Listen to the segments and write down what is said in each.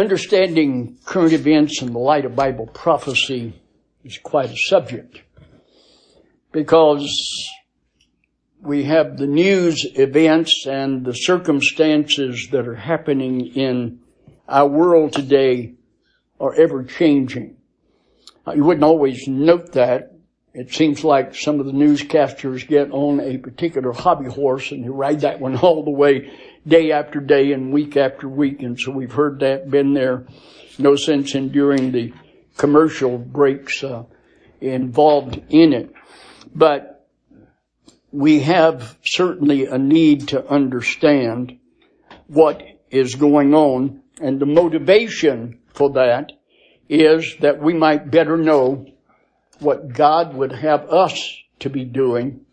Understanding current events in the light of Bible prophecy is quite a subject because we have the news events and the circumstances that are happening in our world today are ever changing. You wouldn't always note that. It seems like some of the newscasters get on a particular hobby horse and they ride that one all the way day after day and week after week. And so we've heard that, been there. No sense in during the commercial breaks uh, involved in it. But we have certainly a need to understand what is going on and the motivation for that is that we might better know what God would have us to be doing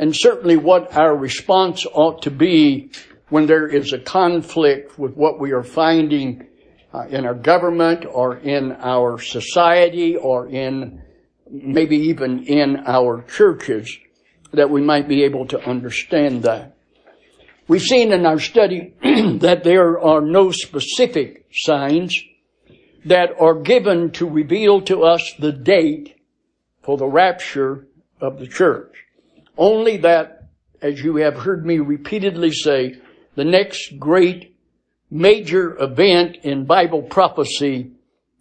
and certainly what our response ought to be when there is a conflict with what we are finding uh, in our government or in our society or in maybe even in our churches that we might be able to understand that. We've seen in our study that there are no specific signs that are given to reveal to us the date for the rapture of the church. Only that, as you have heard me repeatedly say, the next great major event in Bible prophecy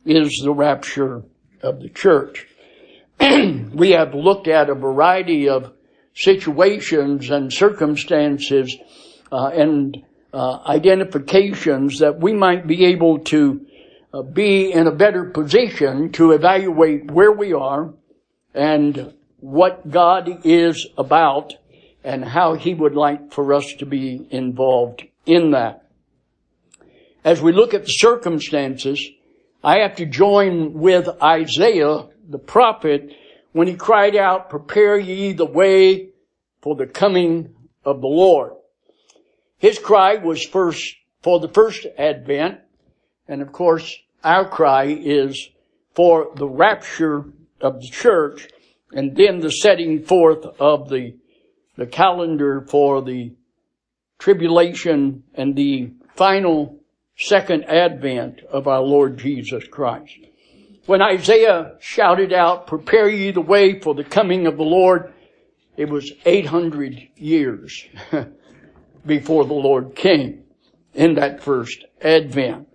is the rapture of the church. we have looked at a variety of situations and circumstances uh, and uh, identifications that we might be able to uh, be in a better position to evaluate where we are and what God is about and how He would like for us to be involved in that. As we look at the circumstances, I have to join with Isaiah, the prophet, when he cried out, prepare ye the way for the coming of the Lord. His cry was first for the first advent, and of course, our cry is for the rapture of the church and then the setting forth of the, the calendar for the tribulation and the final second advent of our Lord Jesus Christ. When Isaiah shouted out, prepare ye the way for the coming of the Lord, it was 800 years before the Lord came in that first advent.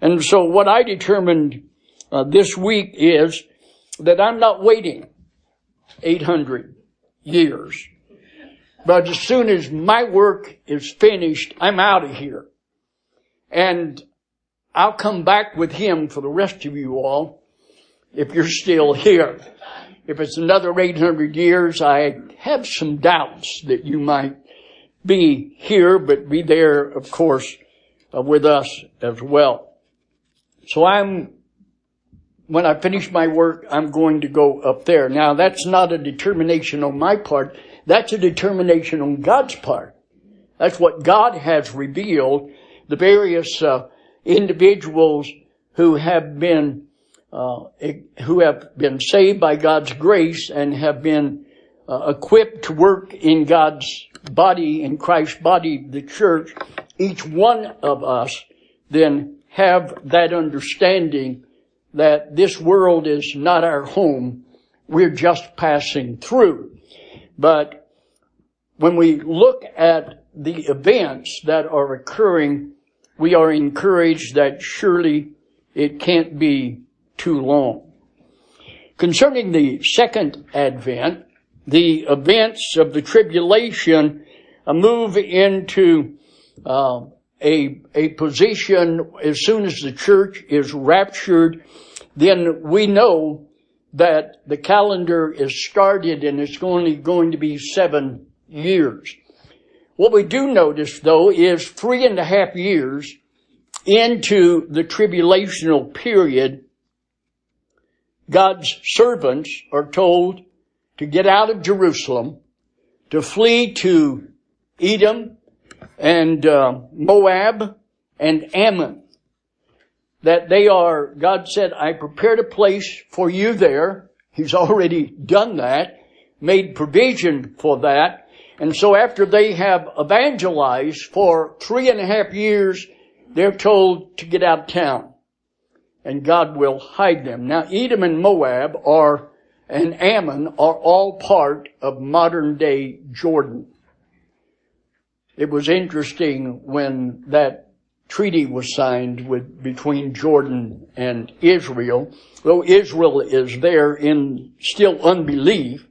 And so what I determined uh, this week is that I'm not waiting 800 years. But as soon as my work is finished, I'm out of here. And I'll come back with him for the rest of you all if you're still here. If it's another 800 years, I have some doubts that you might be here, but be there, of course, uh, with us as well. So I'm, when I finish my work, I'm going to go up there. Now that's not a determination on my part. That's a determination on God's part. That's what God has revealed. The various uh, individuals who have been uh, who have been saved by God's grace and have been uh, equipped to work in God's body, in Christ's body, the church. Each one of us then have that understanding that this world is not our home. We're just passing through. But when we look at the events that are occurring, we are encouraged that surely it can't be too long. Concerning the second advent, the events of the tribulation move into uh, a, a position as soon as the church is raptured, then we know that the calendar is started and it's only going to be seven years. What we do notice though is three and a half years into the tribulational period, God's servants are told to get out of Jerusalem, to flee to Edom and uh, Moab and Ammon. That they are, God said, I prepared a place for you there. He's already done that, made provision for that. And so after they have evangelized for three and a half years they're told to get out of town and God will hide them. Now Edom and Moab are and Ammon are all part of modern day Jordan. It was interesting when that treaty was signed with, between Jordan and Israel. Though Israel is there in still unbelief,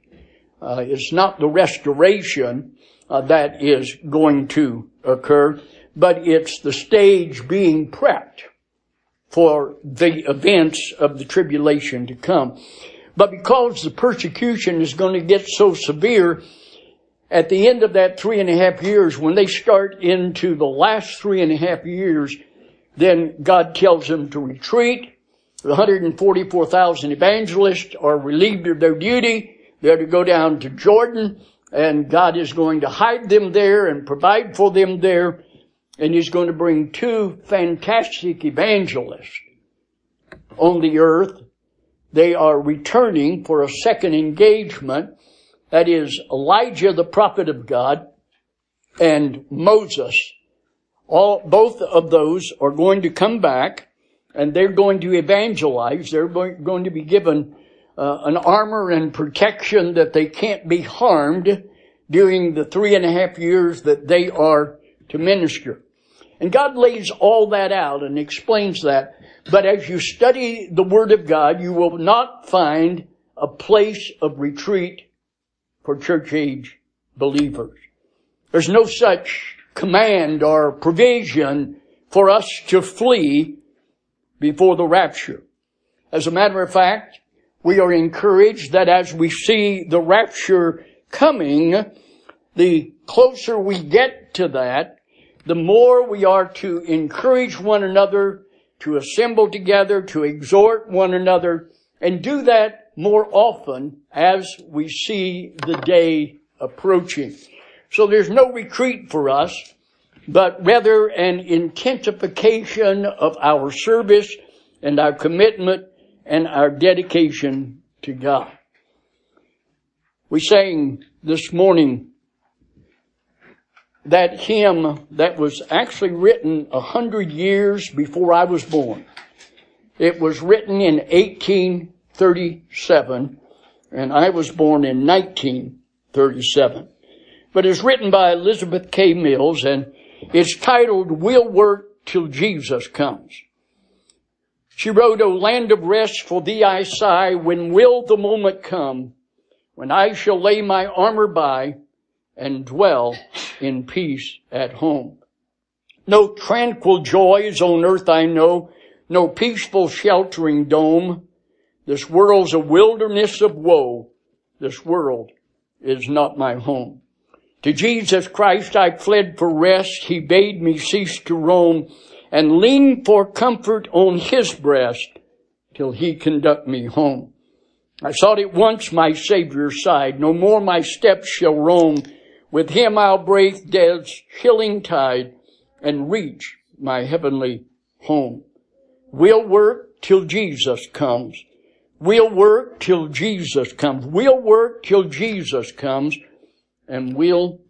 uh, it's not the restoration uh, that is going to occur, but it's the stage being prepped for the events of the tribulation to come. But because the persecution is going to get so severe, at the end of that three and a half years, when they start into the last three and a half years, then God tells them to retreat. The 144,000 evangelists are relieved of their duty. They're to go down to Jordan and God is going to hide them there and provide for them there. And He's going to bring two fantastic evangelists on the earth. They are returning for a second engagement that is Elijah, the prophet of God, and Moses. All, both of those are going to come back and they're going to evangelize. They're going to be given uh, an armor and protection that they can't be harmed during the three and a half years that they are to minister. And God lays all that out and explains that. But as you study the Word of God, you will not find a place of retreat for church age believers. There's no such command or provision for us to flee before the rapture. As a matter of fact, we are encouraged that as we see the rapture coming, the closer we get to that, the more we are to encourage one another, to assemble together, to exhort one another, and do that more often as we see the day approaching. So there's no retreat for us, but rather an intensification of our service and our commitment and our dedication to God. We sang this morning that hymn that was actually written a hundred years before I was born. It was written in 18 37, and I was born in 1937. But it's written by Elizabeth K. Mills, and it's titled We'll Work Till Jesus Comes. She wrote, O land of rest, for thee I sigh, when will the moment come, when I shall lay my armor by, and dwell in peace at home. No tranquil joys on earth I know, no peaceful sheltering dome, this world's a wilderness of woe. This world is not my home. To Jesus Christ I fled for rest. He bade me cease to roam and lean for comfort on his breast till he conduct me home. I sought at once my Savior's side. No more my steps shall roam. With him I'll brave death's chilling tide and reach my heavenly home. We'll work till Jesus comes. We'll work till Jesus comes. We'll work till Jesus comes and we'll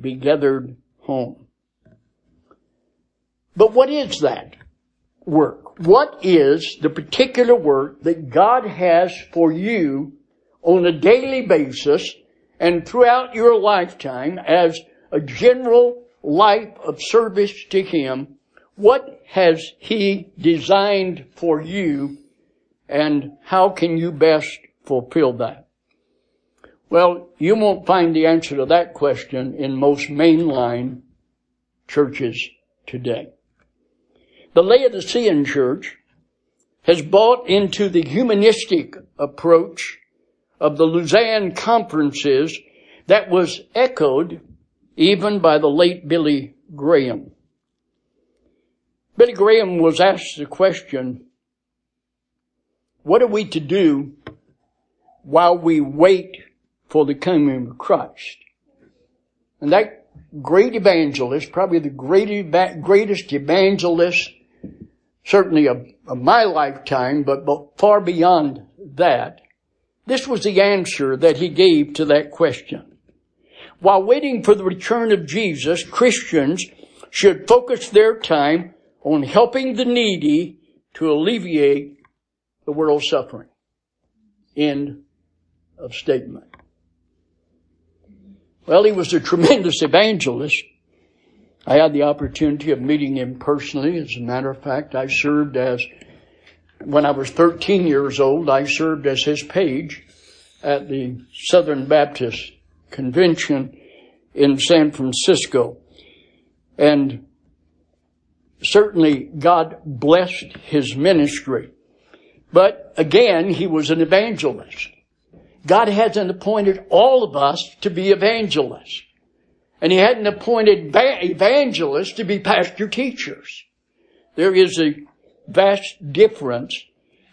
be gathered home. But what is that work? What is the particular work that God has for you on a daily basis and throughout your lifetime as a general life of service to Him? What has He designed for you and how can you best fulfill that? Well, you won't find the answer to that question in most mainline churches today. The Laodicean church has bought into the humanistic approach of the Lausanne conferences that was echoed even by the late Billy Graham. Billy Graham was asked the question, what are we to do while we wait for the coming of Christ? And that great evangelist, probably the greatest evangelist, certainly of, of my lifetime, but, but far beyond that, this was the answer that he gave to that question. While waiting for the return of Jesus, Christians should focus their time on helping the needy to alleviate the world's suffering. End of statement. Well, he was a tremendous evangelist. I had the opportunity of meeting him personally. As a matter of fact, I served as, when I was 13 years old, I served as his page at the Southern Baptist Convention in San Francisco. And certainly God blessed his ministry. But again, he was an evangelist. God hasn't appointed all of us to be evangelists. And he hadn't appointed evangelists to be pastor teachers. There is a vast difference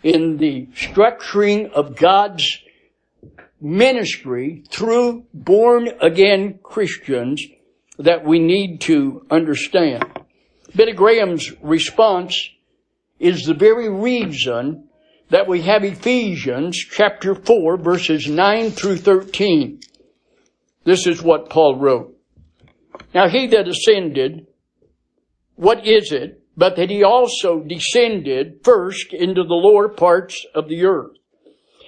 in the structuring of God's ministry through born again Christians that we need to understand. Billy Graham's response is the very reason that we have Ephesians chapter 4 verses 9 through 13. This is what Paul wrote. Now he that ascended, what is it but that he also descended first into the lower parts of the earth?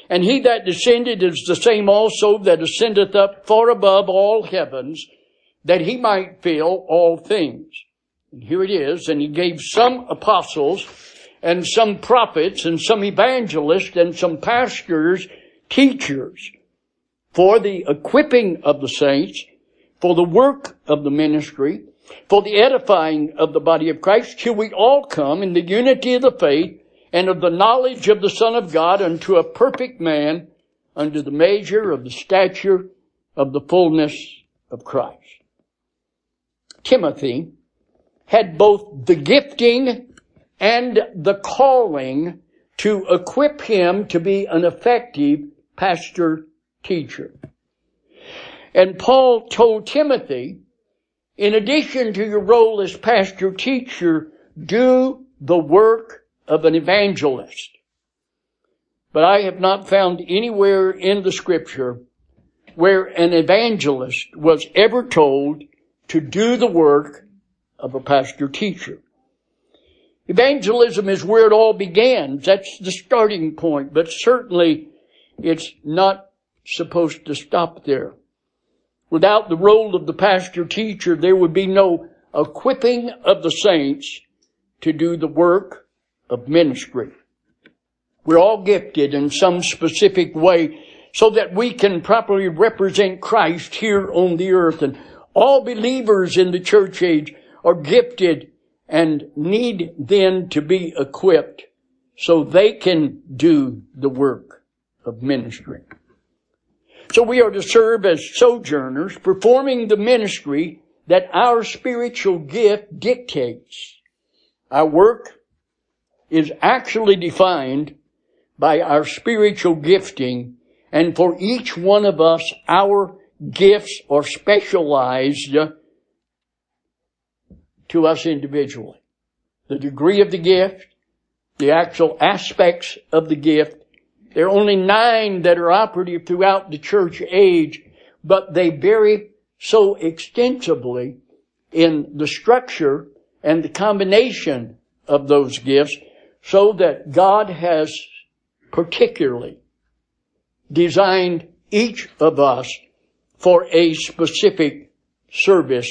And he that descended is the same also that ascendeth up far above all heavens, that he might fill all things. And here it is, and he gave some apostles, and some prophets, and some evangelists, and some pastors, teachers, for the equipping of the saints, for the work of the ministry, for the edifying of the body of Christ, till we all come in the unity of the faith and of the knowledge of the Son of God unto a perfect man, unto the measure of the stature of the fullness of Christ. Timothy had both the gifting and the calling to equip him to be an effective pastor teacher. And Paul told Timothy, in addition to your role as pastor teacher, do the work of an evangelist. But I have not found anywhere in the scripture where an evangelist was ever told to do the work of a pastor teacher. Evangelism is where it all began. That's the starting point, but certainly it's not supposed to stop there. Without the role of the pastor teacher, there would be no equipping of the saints to do the work of ministry. We're all gifted in some specific way so that we can properly represent Christ here on the earth. And all believers in the church age are gifted and need then to be equipped so they can do the work of ministry. So we are to serve as sojourners, performing the ministry that our spiritual gift dictates. Our work is actually defined by our spiritual gifting and for each one of us, our gifts are specialized to us individually. The degree of the gift, the actual aspects of the gift. There are only nine that are operative throughout the church age, but they vary so extensively in the structure and the combination of those gifts so that God has particularly designed each of us for a specific service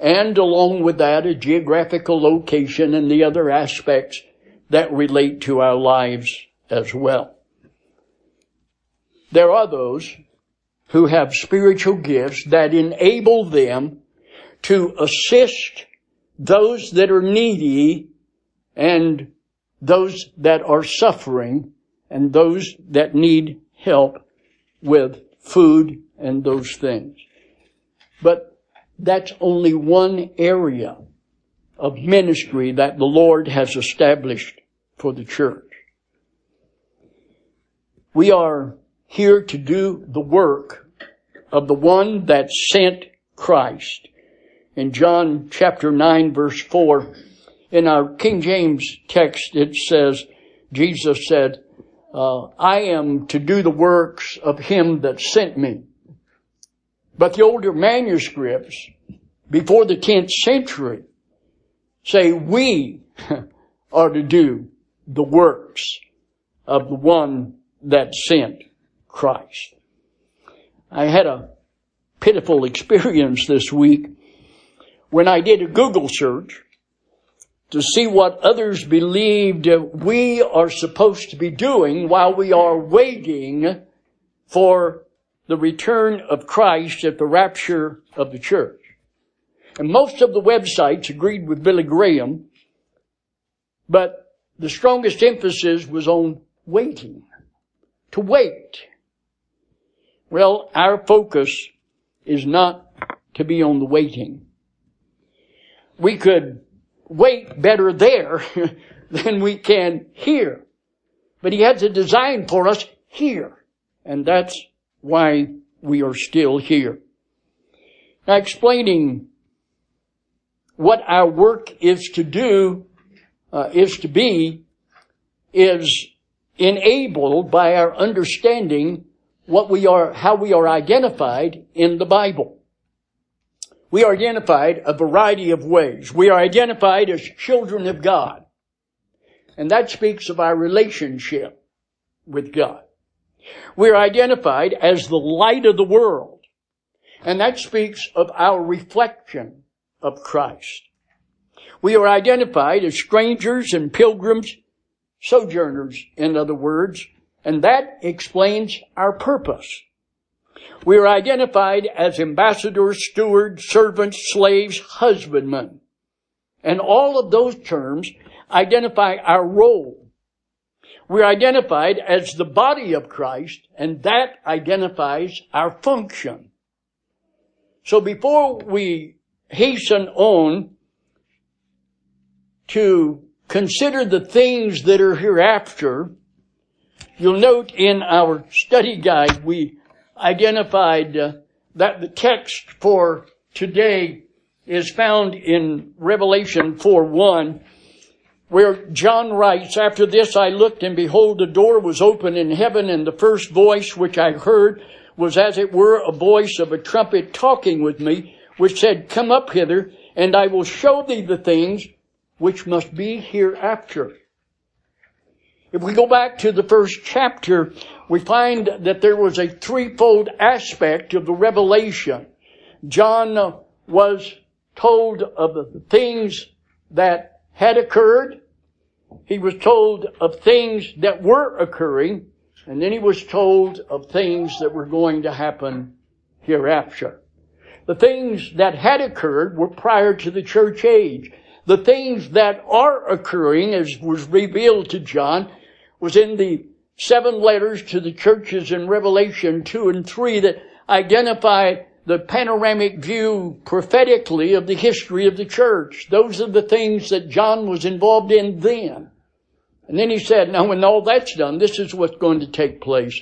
and along with that a geographical location and the other aspects that relate to our lives as well. There are those who have spiritual gifts that enable them to assist those that are needy and those that are suffering and those that need help with food and those things. But that's only one area of ministry that the Lord has established for the church. We are here to do the work of the one that sent Christ. In John chapter 9 verse 4, in our King James text, it says, Jesus said, uh, I am to do the works of him that sent me. But the older manuscripts, before the 10th century, say we are to do the works of the one that sent Christ. I had a pitiful experience this week when I did a Google search to see what others believed we are supposed to be doing while we are waiting for the return of Christ at the rapture of the church. And most of the websites agreed with Billy Graham, but the strongest emphasis was on waiting. To wait. Well, our focus is not to be on the waiting. We could wait better there than we can here. But he has a design for us here. And that's why we are still here. Now explaining what our work is to do, uh, is to be, is enabled by our understanding what we are, how we are identified in the Bible. We are identified a variety of ways. We are identified as children of God. And that speaks of our relationship with God. We are identified as the light of the world. And that speaks of our reflection of Christ. We are identified as strangers and pilgrims, sojourners, in other words, and that explains our purpose. We are identified as ambassadors, stewards, servants, slaves, husbandmen. And all of those terms identify our role. We're identified as the body of Christ, and that identifies our function. So before we hasten on to consider the things that are hereafter, you'll note in our study guide we identified uh, that the text for today is found in Revelation 4 1, where John writes, After this I looked, and behold, the door was open in heaven, and the first voice which I heard was as it were a voice of a trumpet talking with me, which said, Come up hither, and I will show thee the things which must be hereafter. If we go back to the first chapter, we find that there was a threefold aspect of the revelation. John was told of the things that had occurred. He was told of things that were occurring. And then he was told of things that were going to happen hereafter. The things that had occurred were prior to the church age. The things that are occurring, as was revealed to John, was in the seven letters to the churches in Revelation 2 and 3 that identify the panoramic view prophetically of the history of the church. Those are the things that John was involved in then. And then he said, now when all that's done, this is what's going to take place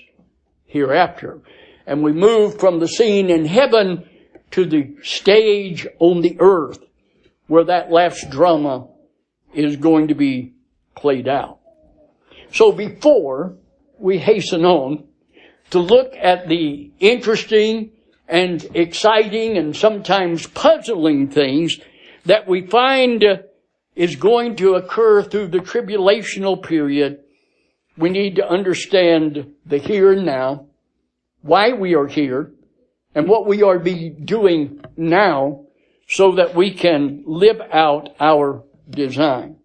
hereafter. And we move from the scene in heaven to the stage on the earth where that last drama is going to be played out. So before we hasten on to look at the interesting and exciting and sometimes puzzling things that we find uh, is going to occur through the tribulational period, we need to understand the here and now, why we are here, and what we are be doing now so that we can live out our design.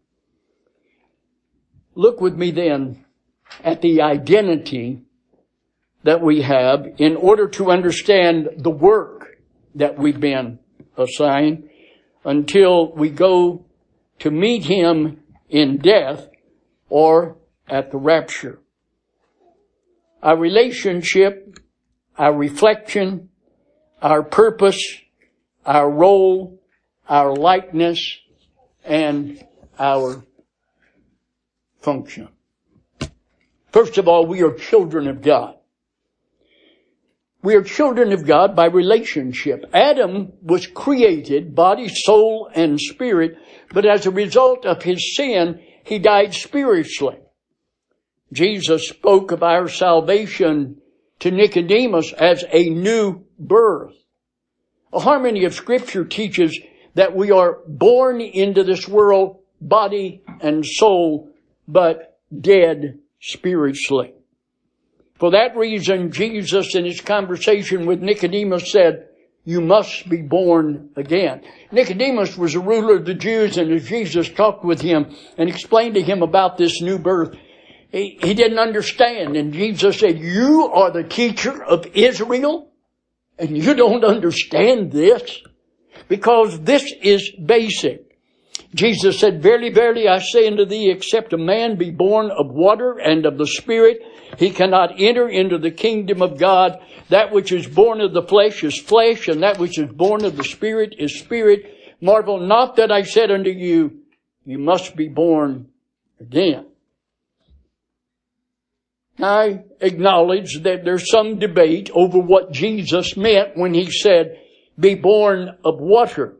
Look with me then at the identity that we have in order to understand the work that we've been assigned until we go to meet him in death or at the rapture. Our relationship, our reflection, our purpose, our role, our likeness, and our function. First of all, we are children of God. We are children of God by relationship. Adam was created, body, soul, and spirit, but as a result of his sin, he died spiritually. Jesus spoke of our salvation to Nicodemus as a new birth. A harmony of scripture teaches that we are born into this world body and soul, but dead spiritually. For that reason, Jesus in his conversation with Nicodemus said, you must be born again. Nicodemus was a ruler of the Jews and as Jesus talked with him and explained to him about this new birth, he, he didn't understand and Jesus said, you are the teacher of Israel and you don't understand this because this is basic. Jesus said, Verily, verily, I say unto thee, except a man be born of water and of the Spirit, he cannot enter into the kingdom of God. That which is born of the flesh is flesh, and that which is born of the Spirit is spirit. Marvel not that I said unto you, you must be born again. I acknowledge that there's some debate over what Jesus meant when he said, be born of water.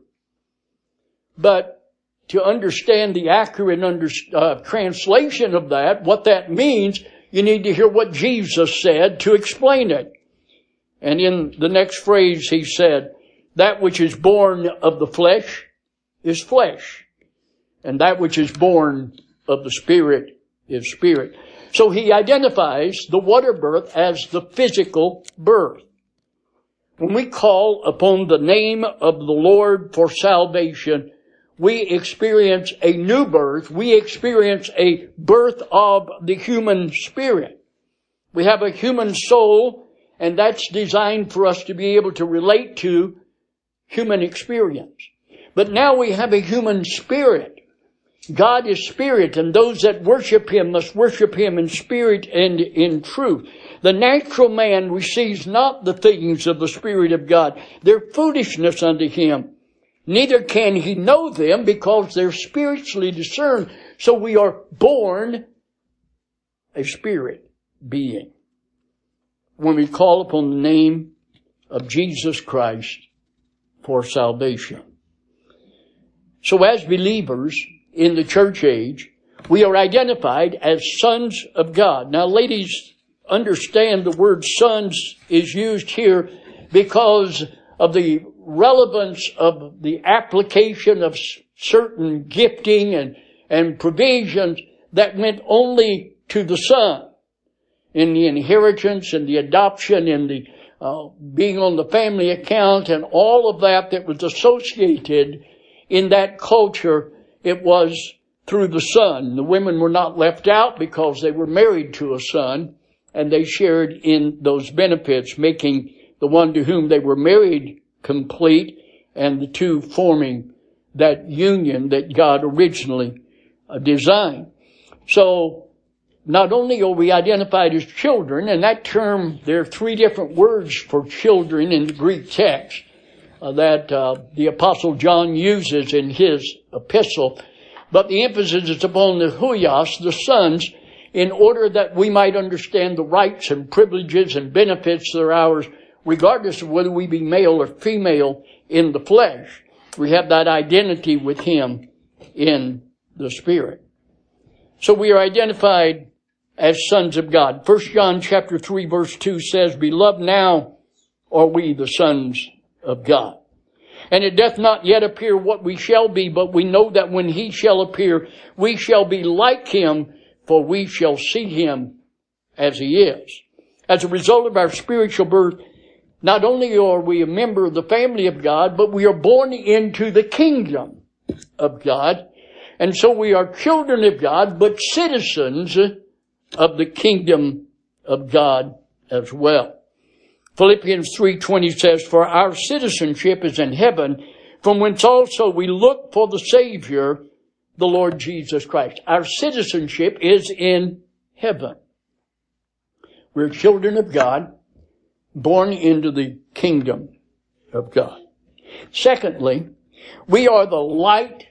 But to understand the accurate under, uh, translation of that, what that means, you need to hear what Jesus said to explain it. And in the next phrase, he said, that which is born of the flesh is flesh, and that which is born of the spirit is spirit. So he identifies the water birth as the physical birth. When we call upon the name of the Lord for salvation, we experience a new birth. We experience a birth of the human spirit. We have a human soul and that's designed for us to be able to relate to human experience. But now we have a human spirit. God is spirit and those that worship Him must worship Him in spirit and in truth. The natural man receives not the things of the Spirit of God. They're foolishness unto him. Neither can he know them because they're spiritually discerned. So we are born a spirit being. When we call upon the name of Jesus Christ for salvation. So as believers in the church age, we are identified as sons of God. Now ladies, understand the word sons is used here because of the relevance of the application of certain gifting and, and provisions that went only to the son in the inheritance and the adoption and the uh, being on the family account and all of that that was associated in that culture, it was through the son. The women were not left out because they were married to a son and they shared in those benefits, making the one to whom they were married complete and the two forming that union that God originally uh, designed. So, not only are we identified as children, and that term, there are three different words for children in the Greek text uh, that uh, the Apostle John uses in his epistle, but the emphasis is upon the huios, the sons, in order that we might understand the rights and privileges and benefits that are ours, regardless of whether we be male or female in the flesh. We have that identity with Him in the Spirit. So we are identified as sons of God. First John chapter 3 verse 2 says, Beloved now are we the sons of God. And it doth not yet appear what we shall be, but we know that when he shall appear, we shall be like him, for we shall see him as he is. As a result of our spiritual birth, not only are we a member of the family of God, but we are born into the kingdom of God. And so we are children of God, but citizens of the kingdom of God as well. Philippians 3.20 says, For our citizenship is in heaven, from whence also we look for the Savior, the Lord Jesus Christ. Our citizenship is in heaven. We're children of God, born into the kingdom of God. Secondly, we are the light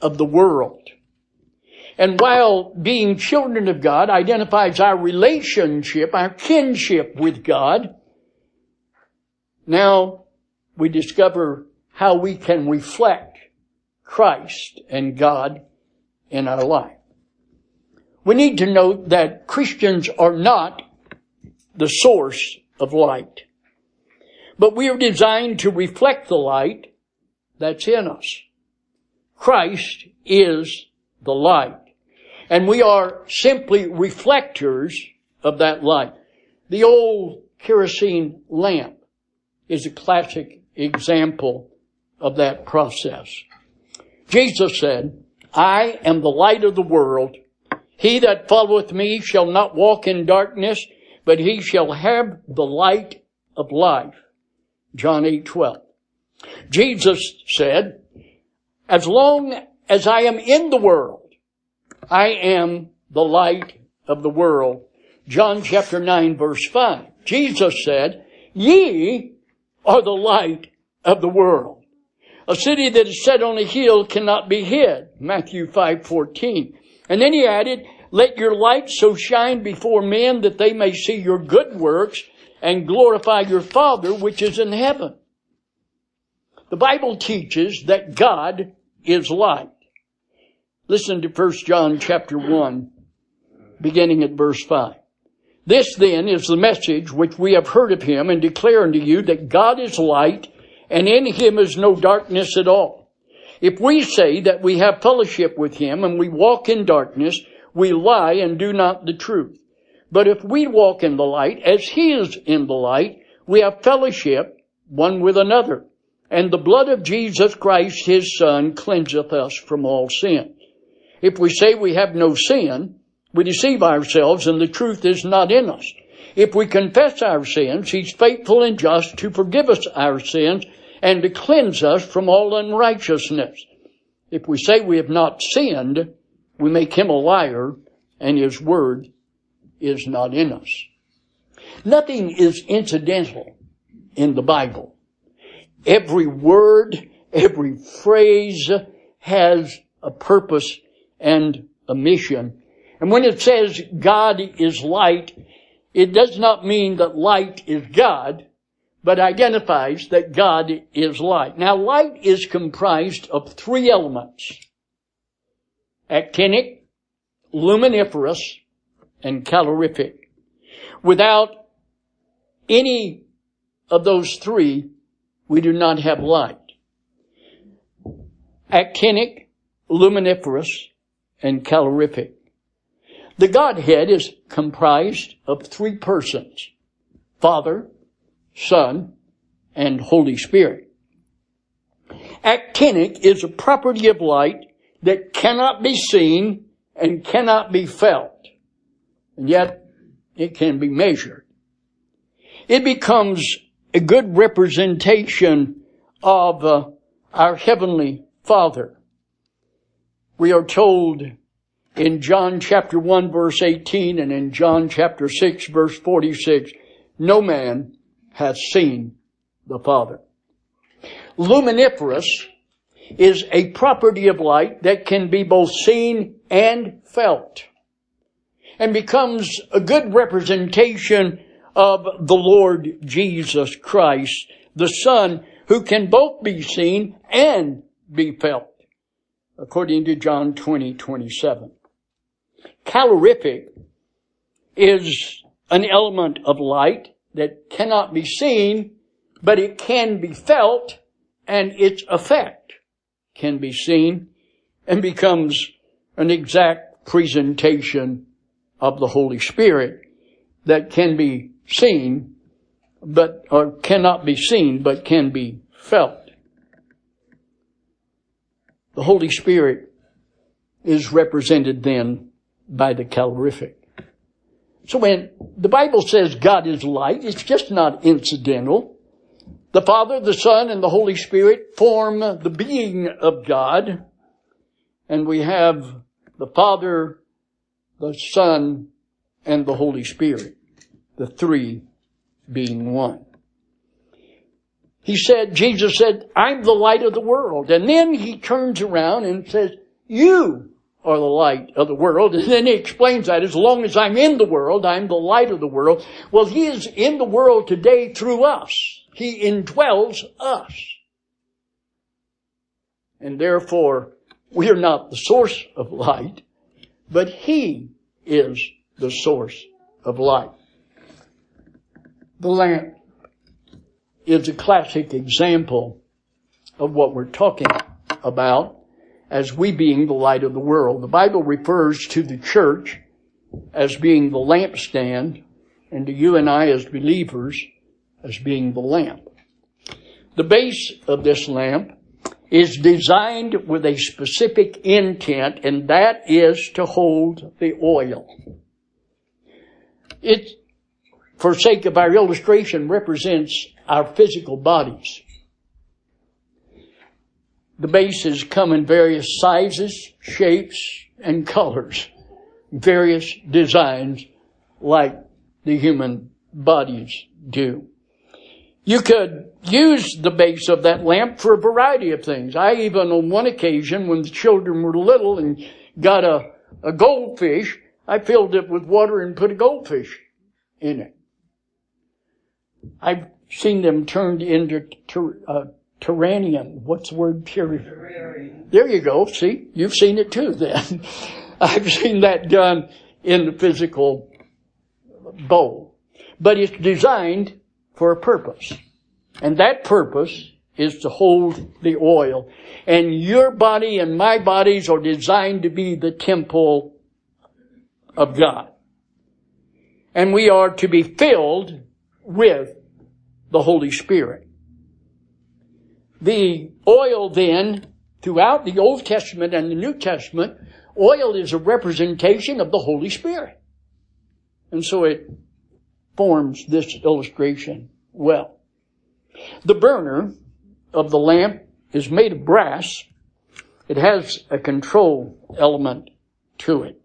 of the world. And while being children of God identifies our relationship, our kinship with God, now we discover how we can reflect Christ and God in our life. We need to note that Christians are not the source of light. But we are designed to reflect the light that's in us. Christ is the light. And we are simply reflectors of that light. The old kerosene lamp is a classic example of that process. Jesus said, I am the light of the world. He that followeth me shall not walk in darkness, but he shall have the light of life. John 8, 12. Jesus said, as long as I am in the world, I am the light of the world. John chapter 9 verse 5. Jesus said, ye are the light of the world. A city that is set on a hill cannot be hid. Matthew 5:14. And then he added, let your light so shine before men that they may see your good works and glorify your Father which is in heaven. The Bible teaches that God is light. Listen to 1 John chapter 1, beginning at verse 5. This then is the message which we have heard of him and declare unto you that God is light and in him is no darkness at all. If we say that we have fellowship with him and we walk in darkness, we lie and do not the truth. But if we walk in the light as he is in the light, we have fellowship one with another. And the blood of Jesus Christ, his son, cleanseth us from all sin. If we say we have no sin, we deceive ourselves and the truth is not in us. If we confess our sins, he's faithful and just to forgive us our sins and to cleanse us from all unrighteousness. If we say we have not sinned, we make him a liar and his word is not in us. Nothing is incidental in the Bible. Every word, every phrase has a purpose and a mission. And when it says God is light, it does not mean that light is God, but identifies that God is light. Now light is comprised of three elements. Actinic, luminiferous, and calorific. Without any of those three, we do not have light. Actinic, luminiferous, and calorific. The Godhead is comprised of three persons. Father, Son, and Holy Spirit. Actinic is a property of light that cannot be seen and cannot be felt. And yet, it can be measured. It becomes a good representation of uh, our Heavenly Father. We are told in John chapter 1 verse 18 and in John chapter 6 verse 46, no man has seen the Father. Luminiferous is a property of light that can be both seen and felt and becomes a good representation of the Lord Jesus Christ, the Son, who can both be seen and be felt, according to John 20, 27. Calorific is an element of light that cannot be seen, but it can be felt, and its effect can be seen and becomes an exact presentation of the Holy Spirit that can be seen, but, or cannot be seen, but can be felt. The Holy Spirit is represented then by the calorific. So when the Bible says God is light, it's just not incidental. The Father, the Son, and the Holy Spirit form the being of God. And we have the Father, the Son, and the Holy Spirit, the three being one. He said, Jesus said, I'm the light of the world. And then he turns around and says, you are the light of the world. And then he explains that as long as I'm in the world, I'm the light of the world. Well, he is in the world today through us. He indwells us. And therefore, we are not the source of light but He is the source of light. The lamp is a classic example of what we're talking about. as we being the light of the world. The Bible refers to the church as being the lampstand and to you and I as believers as being the lamp. The base of this lamp is designed with a specific intent and that is to hold the oil. It, for sake of our illustration, represents our physical bodies. The bases come in various sizes, shapes, and colors, various designs like the human bodies do. You could use the base of that lamp for a variety of things. I even on one occasion when the children were little and got a, a goldfish, I filled it with water and put a goldfish in it. I've seen them turned into ter, uh, terrarium. What's the word? Terrarium. There you go. See, you've seen it too then. I've seen that done in the physical bowl. But it's designed for a purpose. And that purpose is to hold the oil. And your body and my bodies are designed to be the temple of God. And we are to be filled with the Holy Spirit. The oil then, throughout the Old Testament and the New Testament, oil is a representation of the Holy Spirit. And so it forms this illustration well. The burner of the lamp is made of brass. It has a control element to it.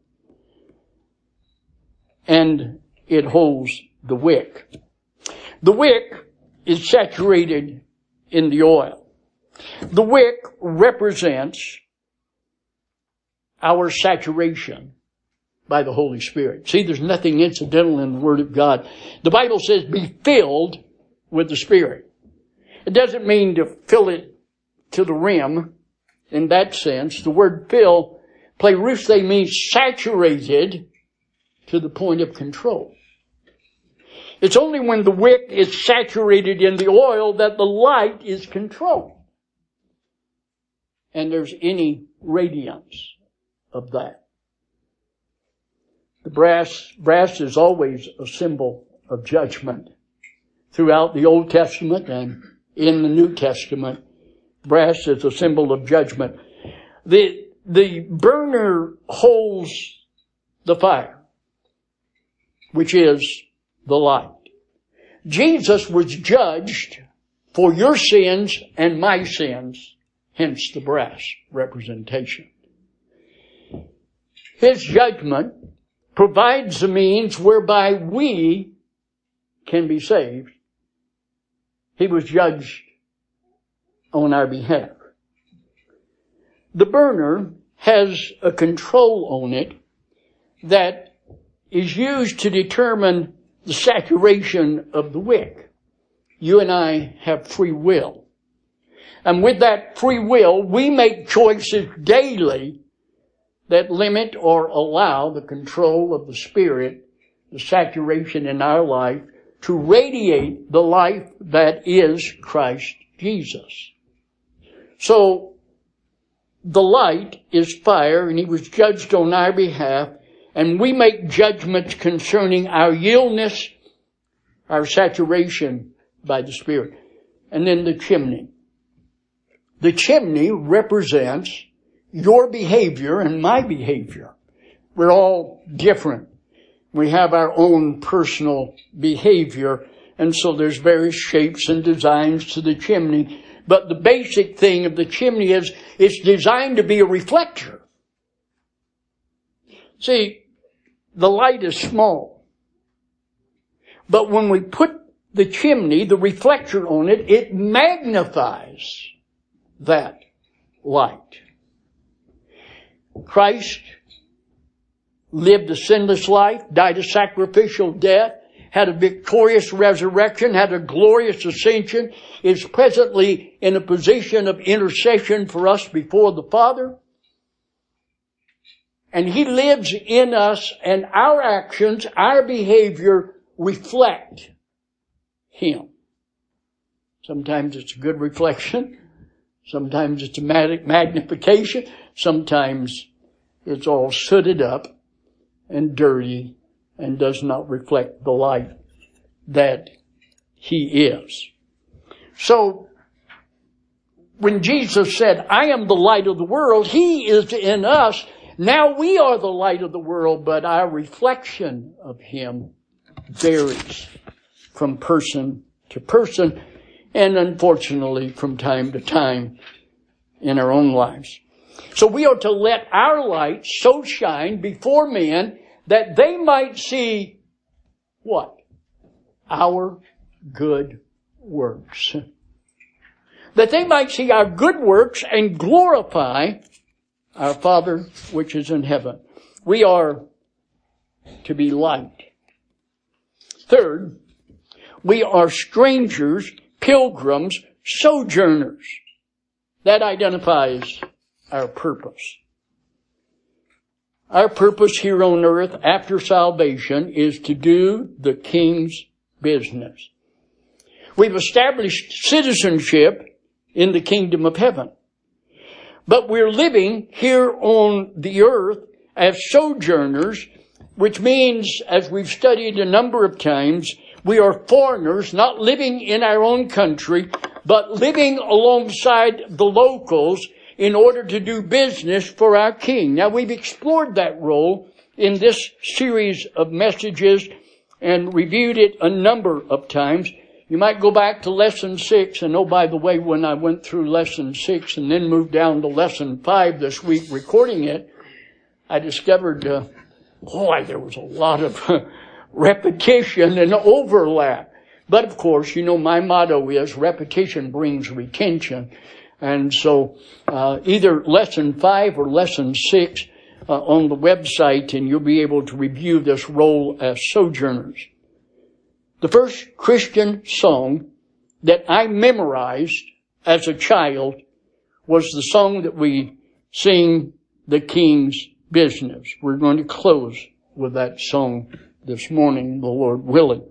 And it holds the wick. The wick is saturated in the oil. The wick represents our saturation by the Holy Spirit. See, there's nothing incidental in the Word of God. The Bible says be filled with the Spirit. It doesn't mean to fill it to the rim in that sense. The word fill, plerousthe means saturated to the point of control. It's only when the wick is saturated in the oil that the light is controlled. And there's any radiance of that. The brass, brass is always a symbol of judgment throughout the Old Testament and in the New Testament. Brass is a symbol of judgment. The, the burner holds the fire, which is the light. Jesus was judged for your sins and my sins, hence the brass representation. His judgment provides the means whereby we can be saved he was judged on our behalf. The burner has a control on it that is used to determine the saturation of the wick. You and I have free will. And with that free will, we make choices daily that limit or allow the control of the Spirit, the saturation in our life to radiate the life that is Christ Jesus. So, the light is fire and he was judged on our behalf and we make judgments concerning our yieldness, our saturation by the Spirit. And then the chimney. The chimney represents your behavior and my behavior. We're all different. We have our own personal behavior, and so there's various shapes and designs to the chimney. But the basic thing of the chimney is it's designed to be a reflector. See, the light is small. But when we put the chimney, the reflector on it, it magnifies that light. Christ lived a sinless life, died a sacrificial death, had a victorious resurrection, had a glorious ascension, is presently in a position of intercession for us before the Father. And He lives in us and our actions, our behavior reflect Him. Sometimes it's a good reflection. Sometimes it's a magnification. Sometimes it's all sooted up and dirty and does not reflect the light that he is. So, when Jesus said, I am the light of the world, he is in us. Now we are the light of the world, but our reflection of him varies from person to person and unfortunately from time to time in our own lives. So we are to let our light so shine before men that they might see what? Our good works. That they might see our good works and glorify our Father which is in heaven. We are to be light. Third, we are strangers, pilgrims, sojourners. That identifies our purpose. Our purpose here on earth after salvation is to do the King's business. We've established citizenship in the kingdom of heaven. But we're living here on the earth as sojourners, which means, as we've studied a number of times, we are foreigners, not living in our own country, but living alongside the locals in order to do business for our King. Now we've explored that role in this series of messages and reviewed it a number of times. You might go back to lesson six, and oh, by the way, when I went through lesson six and then moved down to lesson five this week recording it, I discovered, uh, boy, there was a lot of repetition and overlap. But of course, you know, my motto is repetition brings retention. And so, uh, either lesson five or lesson six uh, on the website, and you'll be able to review this role as sojourners. The first Christian song that I memorized as a child was the song that we sing, The King's Business. We're going to close with that song this morning, the Lord willing.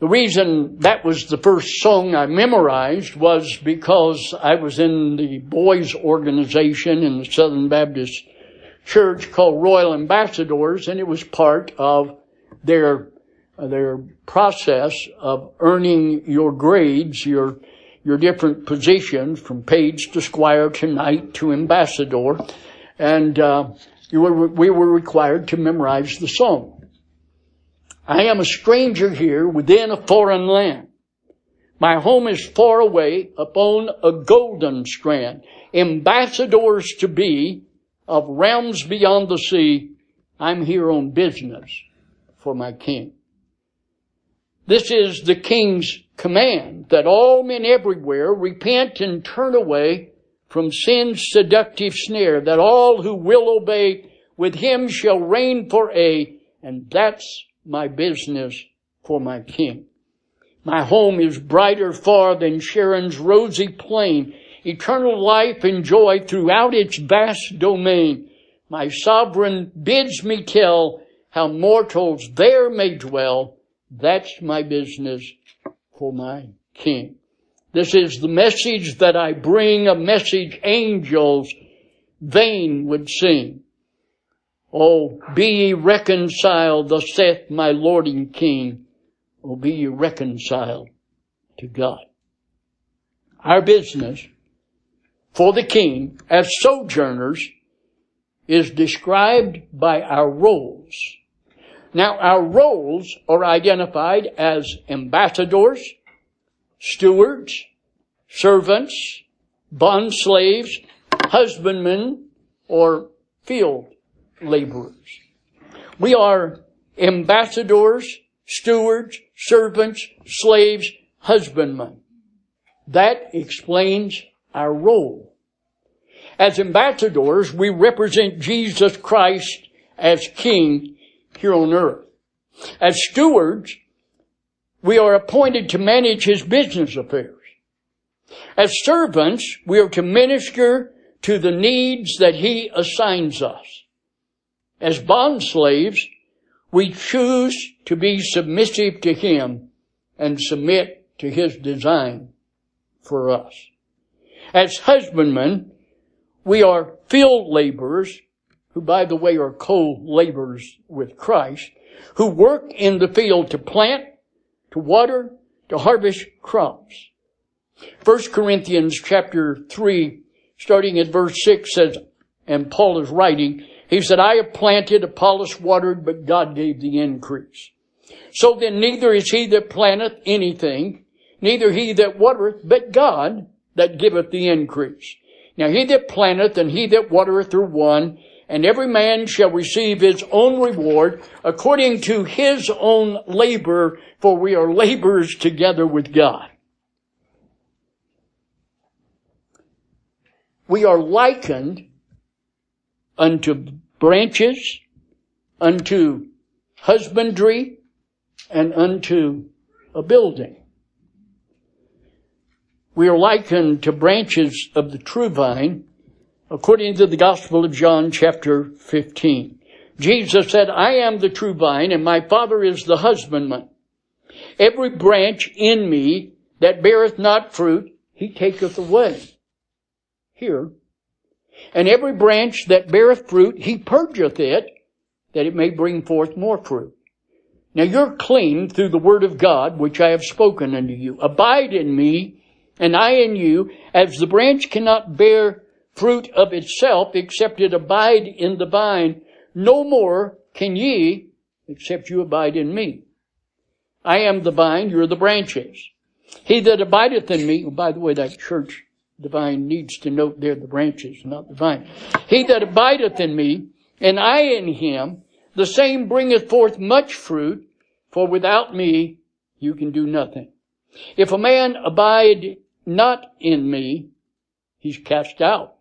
The reason that was the first song I memorized was because I was in the boys organization in the Southern Baptist Church called Royal Ambassadors and it was part of their their process of earning your grades, your your different positions from page to squire to knight to ambassador, and uh, were, we were required to memorize the song. I am a stranger here within a foreign land. My home is far away upon a golden strand. Ambassadors to be of realms beyond the sea. I'm here on business for my king. This is the king's command that all men everywhere repent and turn away from sin's seductive snare, that all who will obey with him shall reign for a, and that's my business for my king. My home is brighter far than Sharon's rosy plain, eternal life and joy throughout its vast domain. My sovereign bids me tell how mortals there may dwell. That's my business for my king. This is the message that I bring, a message angels vain would sing. Oh, be ye reconciled, thus saith my Lord and King. Oh, be ye reconciled to God. Our business for the King as sojourners is described by our roles. Now, our roles are identified as ambassadors, stewards, servants, bond slaves, husbandmen, or field laborers. We are ambassadors, stewards, servants, slaves, husbandmen. That explains our role. As ambassadors, we represent Jesus Christ as King here on earth. As stewards, we are appointed to manage His business affairs. As servants, we are to minister to the needs that He assigns us. As bond slaves, we choose to be submissive to Him and submit to His design for us. As husbandmen, we are field laborers, who by the way are co-laborers with Christ, who work in the field to plant, to water, to harvest crops. 1 Corinthians chapter 3, starting at verse 6 says, and Paul is writing, he said, I have planted, Apollos watered, but God gave the increase. So then neither is he that planteth anything, neither he that watereth, but God that giveth the increase. Now he that planteth and he that watereth are one, and every man shall receive his own reward according to his own labor, for we are laborers together with God. We are likened unto branches, unto husbandry, and unto a building. We are likened to branches of the true vine, according to the Gospel of John chapter 15. Jesus said, I am the true vine, and my Father is the husbandman. Every branch in me that beareth not fruit, he taketh away. Here. And every branch that beareth fruit, he purgeth it, that it may bring forth more fruit. Now you're clean through the word of God, which I have spoken unto you. Abide in me, and I in you, as the branch cannot bear fruit of itself, except it abide in the vine. No more can ye, except you abide in me. I am the vine, you're the branches. He that abideth in me, by the way, that church divine needs to note there the branches, not the vine. He that abideth in me, and I in him, the same bringeth forth much fruit, for without me you can do nothing. If a man abide not in me, he's cast out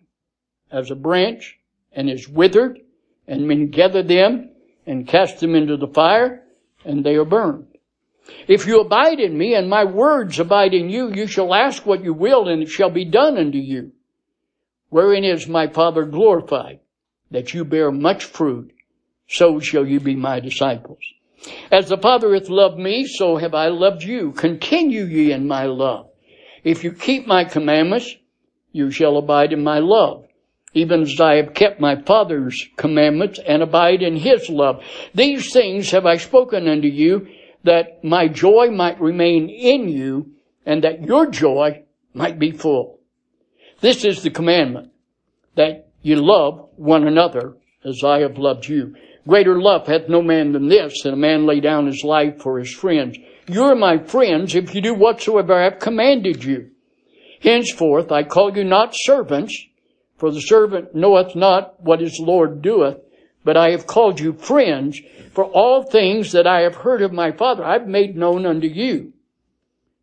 as a branch and is withered, and men gather them and cast them into the fire, and they are burned. If you abide in me and my words abide in you, you shall ask what you will and it shall be done unto you. Wherein is my Father glorified? That you bear much fruit so shall you be my disciples. As the Father hath loved me, so have I loved you. Continue ye in my love. If you keep my commandments, you shall abide in my love, even as I have kept my Father's commandments and abide in his love. These things have I spoken unto you, that my joy might remain in you, and that your joy might be full. This is the commandment, that you love one another as I have loved you. Greater love hath no man than this, that a man lay down his life for his friends. You are my friends if you do whatsoever I have commanded you. Henceforth I call you not servants, for the servant knoweth not what his Lord doeth, but I have called you friends, for all things that I have heard of my Father I have made known unto you.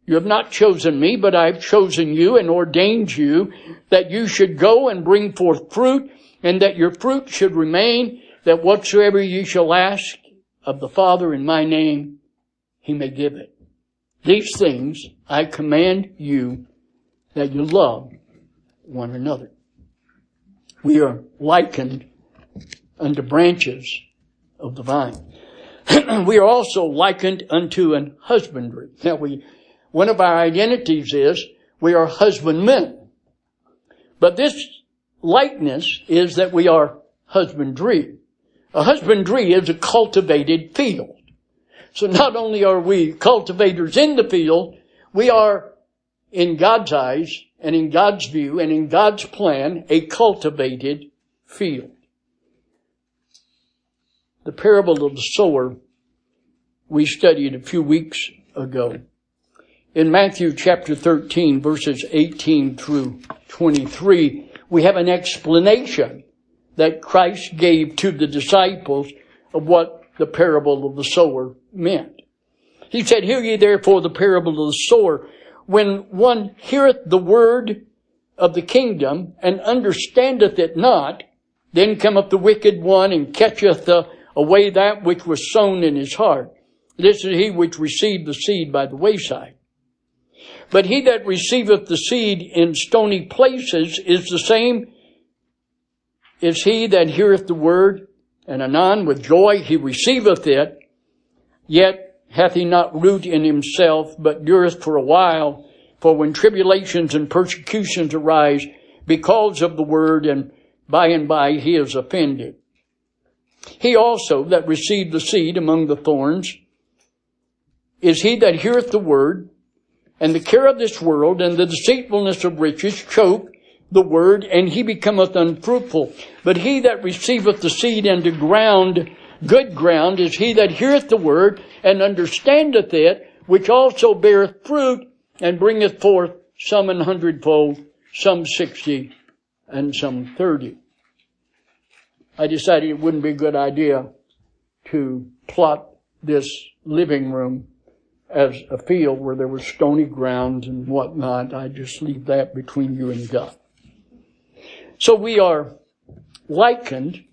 You have not chosen me, but I have chosen you and ordained you that you should go and bring forth fruit, and that your fruit should remain, that whatsoever ye shall ask of the Father in my name, he may give it. These things I command you that you love one another. We are likened unto branches of the vine. we are also likened unto an husbandry. Now we, one of our identities is we are husbandmen. But this likeness is that we are husbandry. A husbandry is a cultivated field. So not only are we cultivators in the field, we are, in God's eyes and in God's view and in God's plan, a cultivated field. The parable of the sower we studied a few weeks ago. In Matthew chapter 13 verses 18 through 23, we have an explanation that Christ gave to the disciples of what the parable of the sower meant. He said, Hear ye therefore the parable of the sower. When one heareth the word of the kingdom and understandeth it not, then cometh the wicked one and catcheth away that which was sown in his heart. This is he which received the seed by the wayside. But he that receiveth the seed in stony places is the same is he that heareth the word, and anon with joy he receiveth it, yet hath he not root in himself, but dureth for a while. For when tribulations and persecutions arise because of the word, and by and by he is offended. He also that received the seed among the thorns is he that heareth the word, and the care of this world and the deceitfulness of riches choke the word, and he becometh unfruitful. But he that receiveth the seed into ground, good ground, is he that heareth the word and understandeth it, which also beareth fruit and bringeth forth some an hundredfold, some sixty, and some thirty. I decided it wouldn't be a good idea to plot this living room as a field where there was stony ground and whatnot. I just leave that between you and God. So we are likened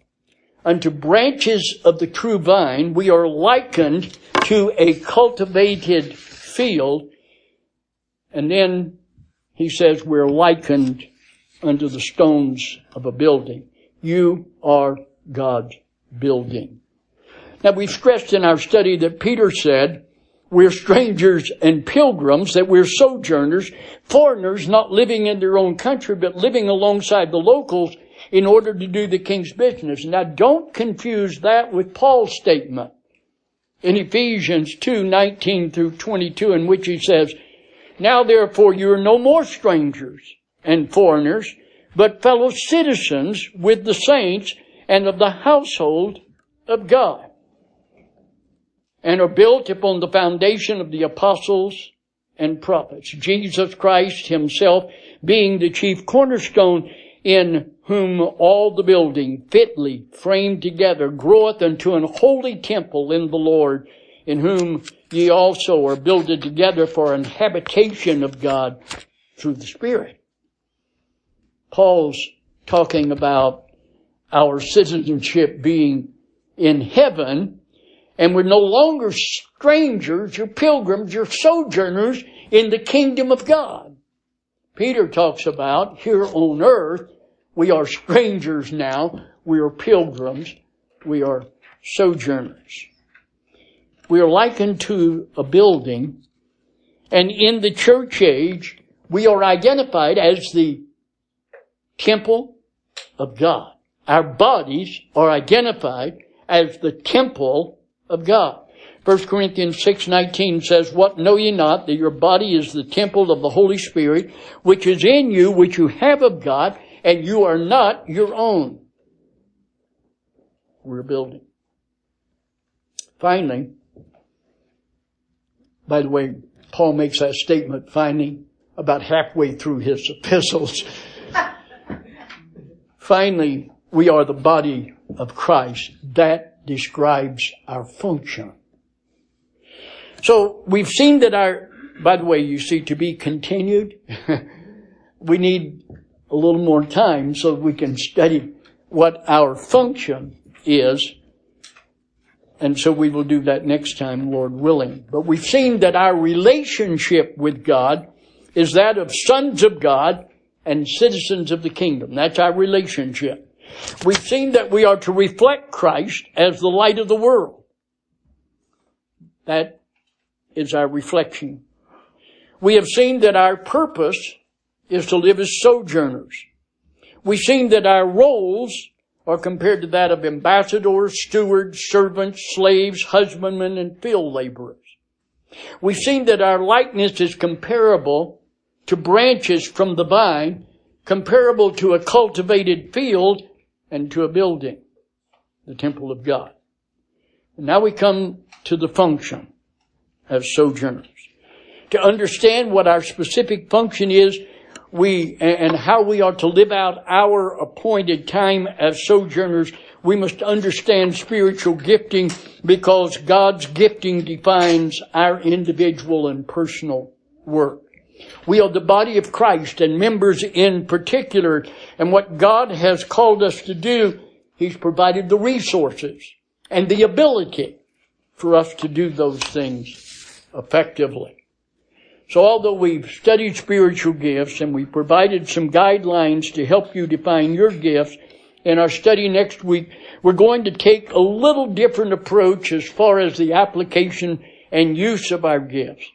unto branches of the true vine. We are likened to a cultivated field. And then he says we're likened unto the stones of a building. You are God's building. Now we've stressed in our study that Peter said, we're strangers and pilgrims, that we're sojourners, foreigners not living in their own country, but living alongside the locals in order to do the king's business. Now don't confuse that with Paul's statement in Ephesians 2, 19 through 22, in which he says, Now therefore you are no more strangers and foreigners, but fellow citizens with the saints and of the household of God and are built upon the foundation of the apostles and prophets. Jesus Christ himself being the chief cornerstone in whom all the building fitly framed together groweth unto an holy temple in the Lord, in whom ye also are builded together for an habitation of God through the Spirit. Paul's talking about our citizenship being in heaven and we're no longer strangers, you're pilgrims, you're sojourners in the kingdom of God. Peter talks about here on earth, we are strangers now, we are pilgrims, we are sojourners. We are likened to a building, and in the church age, we are identified as the temple of God. Our bodies are identified as the temple of God. 1 Corinthians 6:19 says, "What know ye not that your body is the temple of the Holy Spirit, which is in you, which you have of God, and you are not your own." We're building. Finally, by the way, Paul makes that statement finally about halfway through his epistles. finally, we are the body of Christ. That describes our function. So we've seen that our, by the way, you see, to be continued, we need a little more time so we can study what our function is. And so we will do that next time, Lord willing. But we've seen that our relationship with God is that of sons of God and citizens of the kingdom. That's our relationship. We've seen that we are to reflect Christ as the light of the world. That is our reflection. We have seen that our purpose is to live as sojourners. We've seen that our roles are compared to that of ambassadors, stewards, servants, slaves, husbandmen, and field laborers. We've seen that our likeness is comparable to branches from the vine, comparable to a cultivated field, and to a building, the temple of God. And now we come to the function as sojourners. To understand what our specific function is, we, and how we are to live out our appointed time as sojourners, we must understand spiritual gifting because God's gifting defines our individual and personal work. We are the body of Christ and members in particular. And what God has called us to do, He's provided the resources and the ability for us to do those things effectively. So although we've studied spiritual gifts and we provided some guidelines to help you define your gifts, in our study next week, we're going to take a little different approach as far as the application and use of our gifts.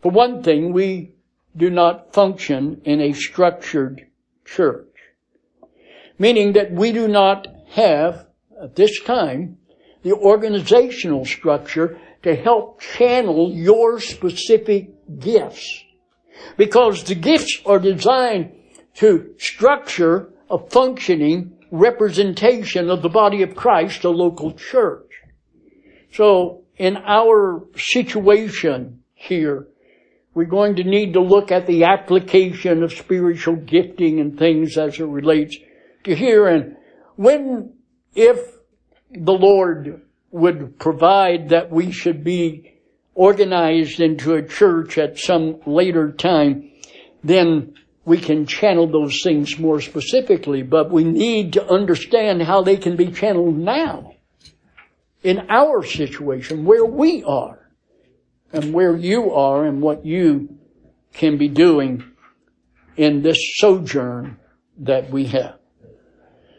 For one thing, we do not function in a structured church. Meaning that we do not have, at this time, the organizational structure to help channel your specific gifts. Because the gifts are designed to structure a functioning representation of the body of Christ, a local church. So in our situation here, we're going to need to look at the application of spiritual gifting and things as it relates to here. And when, if the Lord would provide that we should be organized into a church at some later time, then we can channel those things more specifically, but we need to understand how they can be channeled now in our situation where we are and where you are and what you can be doing in this sojourn that we have.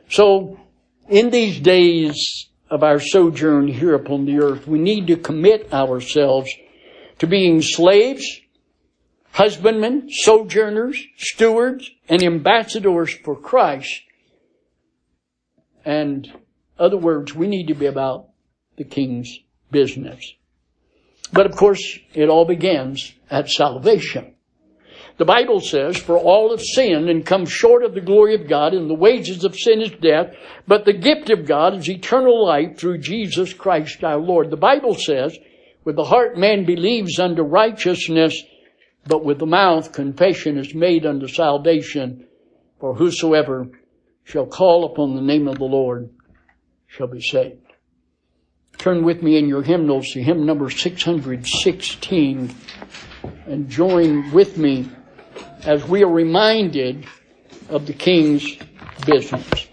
So, in these days of our sojourn here upon the earth, we need to commit ourselves to being slaves, husbandmen, sojourners, stewards, and ambassadors for Christ. And other words, we need to be about the king's business. But of course, it all begins at salvation. The Bible says, for all have sinned and come short of the glory of God, and the wages of sin is death, but the gift of God is eternal life through Jesus Christ our Lord. The Bible says, with the heart man believes unto righteousness, but with the mouth confession is made unto salvation. For whosoever shall call upon the name of the Lord shall be saved. Turn with me in your hymnals to hymn number 616 and join with me as we are reminded of the king's business.